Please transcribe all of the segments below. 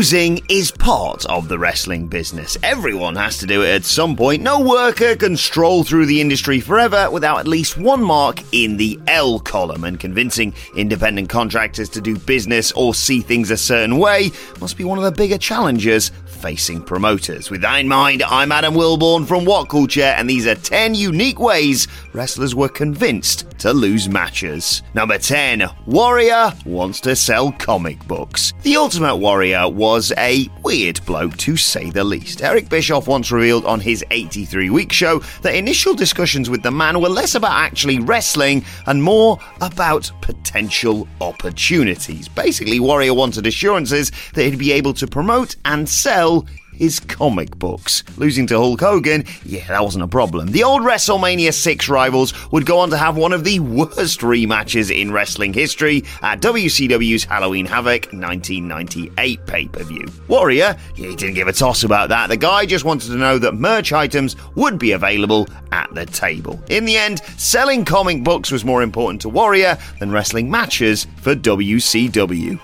Losing is part of the wrestling business. Everyone has to do it at some point. No worker can stroll through the industry forever without at least one mark in the L column, and convincing independent contractors to do business or see things a certain way must be one of the bigger challenges facing promoters. With that in mind, I'm Adam Wilborn from WhatCulture, and these are 10 unique ways wrestlers were convinced to lose matches. Number 10, Warrior wants to sell comic books. The Ultimate Warrior was a weird bloke to say the least. Eric Bischoff once revealed on his 83 week show that initial discussions with the man were less about actually wrestling and more about potential opportunities. Basically, Warrior wanted assurances that he'd be able to promote and sell his comic books. Losing to Hulk Hogan, yeah, that wasn't a problem. The old WrestleMania 6 rivals would go on to have one of the worst rematches in wrestling history at WCW's Halloween Havoc 1998 pay per view. Warrior, yeah, he didn't give a toss about that. The guy just wanted to know that merch items would be available at the table. In the end, selling comic books was more important to Warrior than wrestling matches for WCW.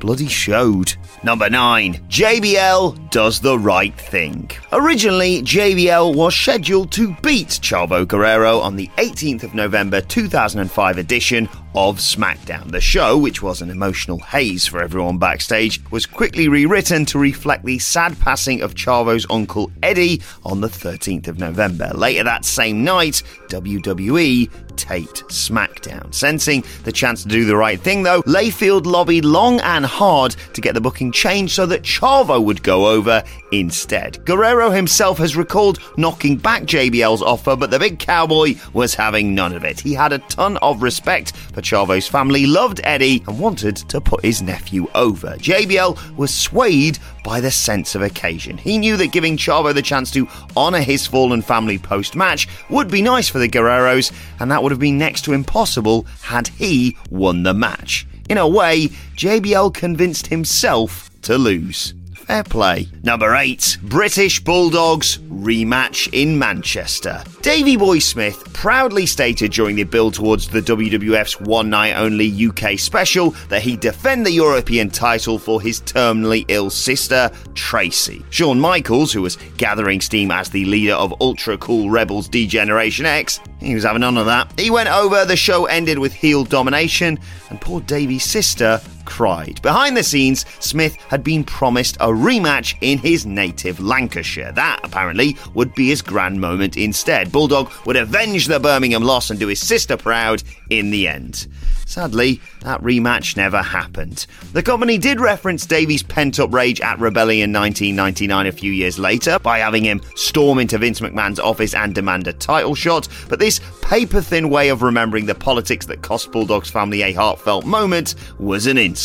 Bloody showed. Number 9. JBL does the right thing. Originally, JBL was scheduled to beat Chavo Guerrero on the 18th of November 2005 edition of SmackDown. The show, which was an emotional haze for everyone backstage, was quickly rewritten to reflect the sad passing of Chavo's uncle Eddie on the 13th of November. Later that same night, WWE taped SmackDown. Sensing the chance to do the right thing, though, Layfield lobbied long and hard to get the booking changed so that Chavo would go over instead. Guerrero himself has recalled knocking back JBL's offer, but the big cowboy was having none of it. He had a ton of respect for Chavo's family, loved Eddie, and wanted to put his nephew over. JBL was swayed by the sense of occasion. He knew that giving Chavo the chance to honour his fallen family post match would be nice for the Guerreros, and that would have been next to impossible had he won the match. In a way, JBL convinced himself to lose. Fair play. Number 8. British Bulldogs rematch in Manchester. Davey Boy Smith proudly stated during the build towards the WWF's one night only UK special that he'd defend the European title for his terminally ill sister, Tracy. Shawn Michaels, who was gathering steam as the leader of Ultra Cool Rebels D Generation X, he was having none of that. He went over, the show ended with heel domination, and poor Davey's sister cried. Behind the scenes, Smith had been promised a rematch in his native Lancashire. That, apparently, would be his grand moment instead. Bulldog would avenge the Birmingham loss and do his sister proud in the end. Sadly, that rematch never happened. The company did reference Davey's pent up rage at Rebellion 1999 a few years later by having him storm into Vince McMahon's office and demand a title shot, but this paper thin way of remembering the politics that cost Bulldog's family a heartfelt moment was an insult.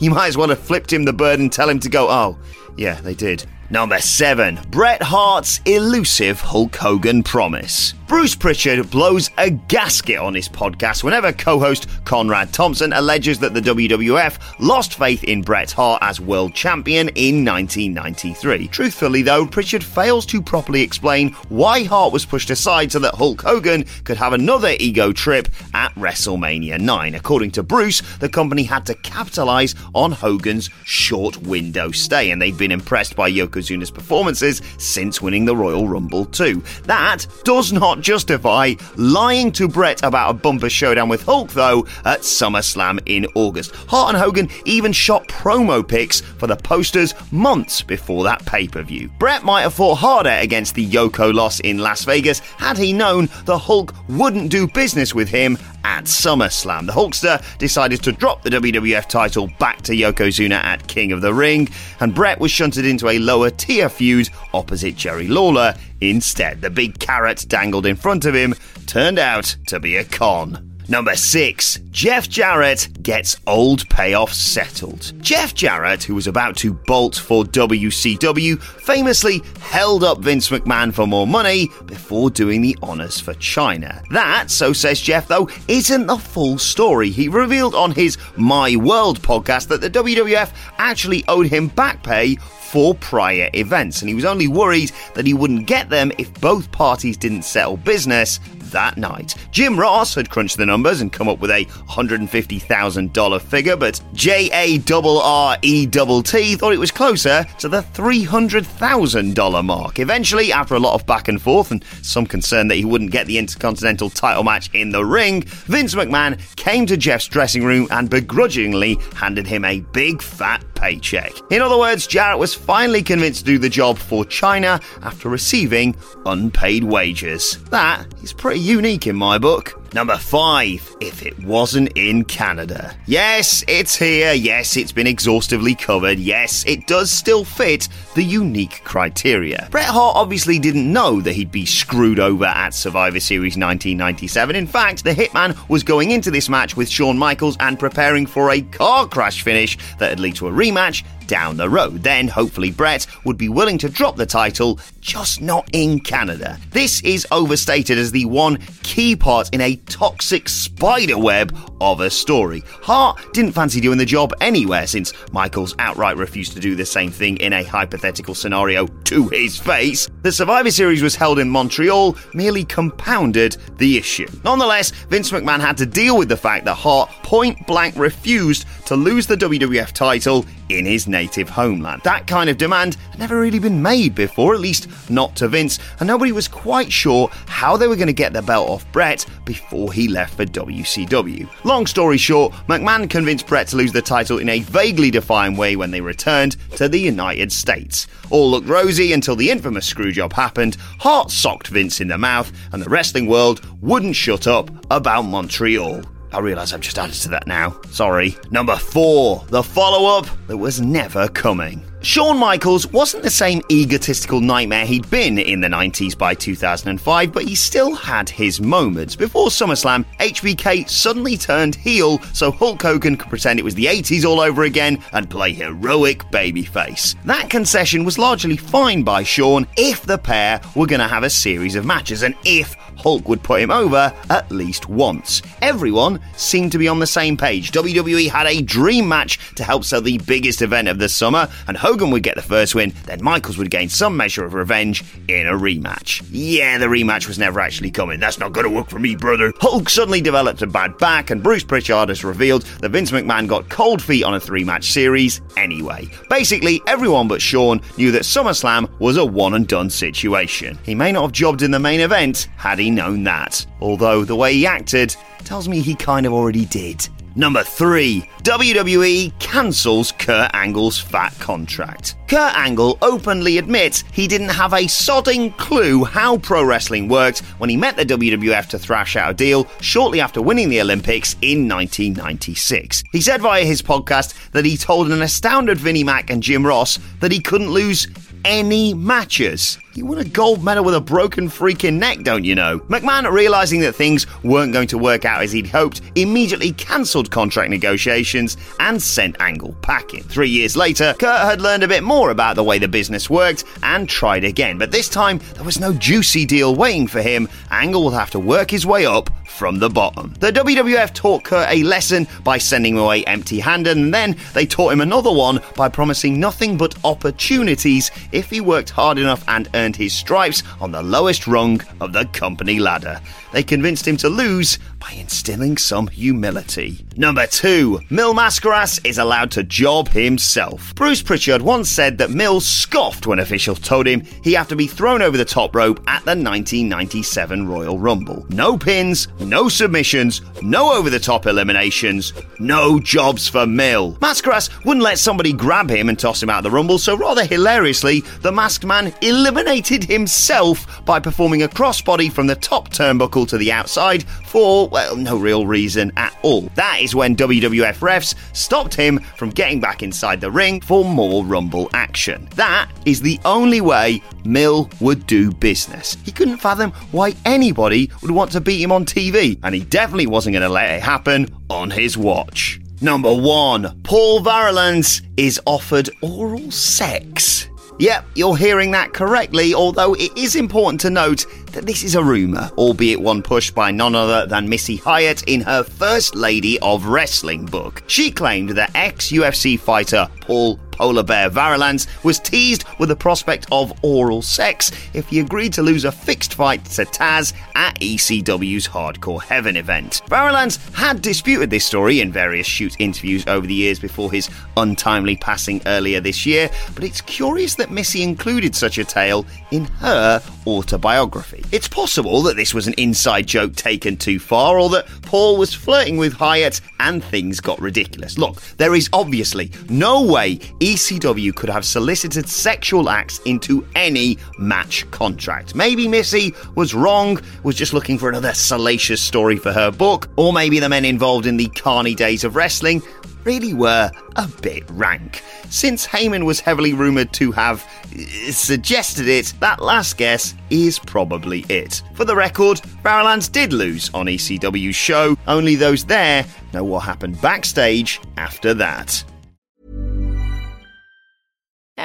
You might as well have flipped him the bird and tell him to go, oh, yeah, they did. Number 7. Bret Hart's elusive Hulk Hogan promise. Bruce Pritchard blows a gasket on his podcast whenever co host Conrad Thompson alleges that the WWF lost faith in Bret Hart as world champion in 1993. Truthfully, though, Pritchard fails to properly explain why Hart was pushed aside so that Hulk Hogan could have another ego trip at WrestleMania 9. According to Bruce, the company had to capitalize on Hogan's short window stay, and they'd been impressed by Yokozuna Yokozuna's performances since winning the Royal Rumble too. That does not justify lying to Bret about a bumper showdown with Hulk, though, at SummerSlam in August. Hart and Hogan even shot promo pics for the posters months before that pay per view. Bret might have fought harder against the Yoko loss in Las Vegas had he known the Hulk wouldn't do business with him at SummerSlam. The Hulkster decided to drop the WWF title back to Yokozuna at King of the Ring, and Bret was shunted into a lower tier feud opposite Jerry Lawler instead. The big carrot dangled in front of him turned out to be a con. Number six, Jeff Jarrett gets old payoff settled. Jeff Jarrett, who was about to bolt for WCW, famously held up Vince McMahon for more money before doing the honours for Chyna. That, so says Jeff, though, isn't the full story. He revealed on his My World podcast that the WWF actually owed him back pay for prior events, and he was only worried that he wouldn't get them if both parties didn't settle business that night. Jim Ross had crunched the numbers and come up with a $150,000 figure, but J A R R E T thought it was closer to the $300,000 mark. Eventually, after a lot of back and forth and some concern that he wouldn't get the Intercontinental title match in the ring, Vince McMahon came to Jeff's dressing room and begrudgingly handed him a big fat paycheck. In other words, Jarrett was finally convinced to do the job for Chyna after receiving unpaid wages. That is pretty unique in my book. Number five, if it wasn't in Canada. Yes, it's here. Yes, it's been exhaustively covered. Yes, it does still fit the unique criteria. Bret Hart obviously didn't know that he'd be screwed over at Survivor Series 1997. In fact, the Hitman was going into this match with Shawn Michaels and preparing for a car crash finish that'd lead to a rematch down the road. Then, hopefully, Bret would be willing to drop the title, just not in Canada. This is overstated as the one key part in a toxic spider web of a story. Hart didn't fancy doing the job anywhere since Michaels outright refused to do the same thing in a hypothetical scenario to his face. The Survivor Series was held in Montreal, merely compounded the issue. Nonetheless, Vince McMahon had to deal with the fact that Hart point blank refused to lose the WWF title in his native homeland. That kind of demand had never really been made before, at least not to Vince, and nobody was quite sure how they were going to get the belt off Bret before he left for WCW. Long story short, McMahon convinced Bret to lose the title in a vaguely defined way when they returned to the United States. All looked rosy until the infamous screwjob happened, Hart socked Vince in the mouth, and the wrestling world wouldn't shut up about Montreal. I realise I've just added to that now. Sorry. Number four, the follow up that was never coming. Shawn Michaels wasn't the same egotistical nightmare he'd been in the 90s by 2005, but he still had his moments. Before SummerSlam, HBK suddenly turned heel so Hulk Hogan could pretend it was the 80s all over again and play heroic babyface. That concession was largely fine by Shawn if the pair were going to have a series of matches and if Hulk would put him over at least once. Everyone seemed to be on the same page. WWE had a dream match to help sell the biggest event of the summer, and Hogan would get the first win, then Michaels would gain some measure of revenge in a rematch. Yeah, the rematch was never actually coming. That's not gonna work for me, brother. Hulk suddenly developed a bad back, and Bruce Pritchard has revealed that Vince McMahon got cold feet on a three match series anyway. Basically, everyone but Shawn knew that SummerSlam was a one and done situation. He may not have jobbed in the main event had he known that. Although the way he acted tells me he kind of already did. Number 3. WWE cancels Kurt Angle's fat contract. Kurt Angle openly admits he didn't have a sodding clue how pro wrestling worked when he met the WWF to thrash out a deal shortly after winning the Olympics in 1996. He said via his podcast that he told an astounded Vinnie Mac and Jim Ross that he couldn't lose any matches. You won a gold medal with a broken freaking neck, don't you know? McMahon, realizing that things weren't going to work out as he'd hoped, immediately cancelled contract negotiations and sent Angle packing. Three years later, Kurt had learned a bit more about the way the business worked and tried again, but this time there was no juicy deal waiting for him. Angle will have to work his way up from the bottom. The WWF taught Kurt a lesson by sending him away empty handed, and then they taught him another one by promising nothing but opportunities if he worked hard enough and earned earned his stripes on the lowest rung of the company ladder. They convinced him to lose by instilling some humility. Number two, Mil Mascaras is allowed to job himself. Bruce Pritchard once said that Mil scoffed when officials told him he had to be thrown over the top rope at the 1997 Royal Rumble. No pins, no submissions, no over the top eliminations, no jobs for Mil. Mascaras wouldn't let somebody grab him and toss him out of the Rumble, so rather hilariously, the masked man eliminated himself by performing a crossbody from the top turnbuckle to the outside for, well, no real reason at all. That is when WWF refs stopped him from getting back inside the ring for more Rumble action. That is the only way Mil would do business. He couldn't fathom why anybody would want to beat him on TV, and he definitely wasn't going to let it happen on his watch. Number one, Paul Varelans is offered oral sex. Yep, you're hearing that correctly, although it is important to note that this is a rumour, albeit one pushed by none other than Missy Hyatt in her First Lady of Wrestling book. She claimed that ex UFC fighter Paul Polar Bear Varelans was teased with the prospect of oral sex if he agreed to lose a fixed fight to Taz at ECW's Hardcore Heaven event. Varelans had disputed this story in various shoot interviews over the years before his untimely passing earlier this year, but it's curious that Missy included such a tale in her autobiography. It's possible that this was an inside joke taken too far, or that Paul was flirting with Hyatt and things got ridiculous. Look, there is obviously no way ECW could have solicited sexual acts into any match contract. Maybe Missy was wrong, was just looking for another salacious story for her book, or maybe the men involved in the carny days of wrestling really were a bit rank. Since Heyman was heavily rumoured to have uh, suggested it, that last guess is probably it. For the record, Varelans did lose on ECW's show, only those there know what happened backstage after that.